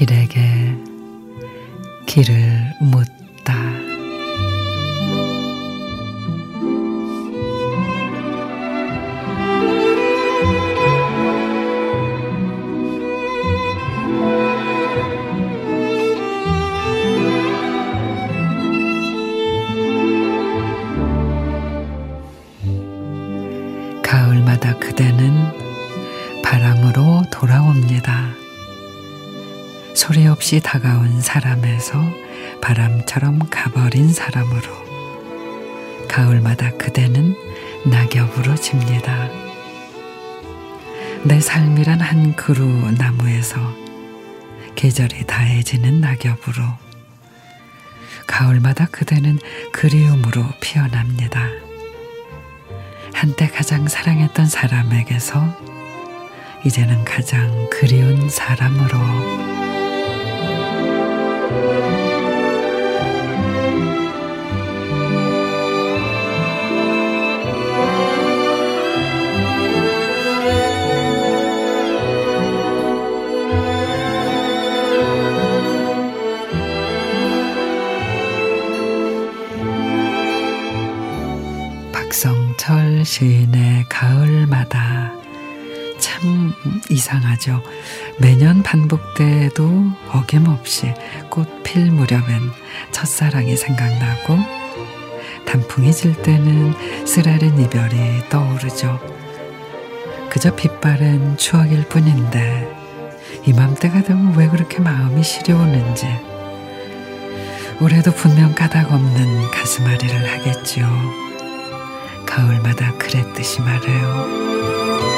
길에게 길을 묻다. 가을마다 그대는 바람으로 돌아옵니다. 소리 없이 다가온 사람에서 바람처럼 가버린 사람으로 가을마다 그대는 낙엽으로 집니다. 내 삶이란 한 그루 나무에서 계절이 다해지는 낙엽으로 가을마다 그대는 그리움으로 피어납니다. 한때 가장 사랑했던 사람에게서 이제는 가장 그리운 사람으로 박성철 시인의 가을마다 참 이상하죠. 매년 반복돼도 어김없이 꽃 필 무렵엔 첫사랑이 생각나고 단풍이 질 때는 쓰라린 이별이 떠오르죠. 그저 빛바랜 추억일 뿐인데 이맘때가 되면 왜 그렇게 마음이 시려오는지 올해도 분명 까닭 없는 가슴앓이를 하겠지요. 가을마다 그랬듯이 말해요.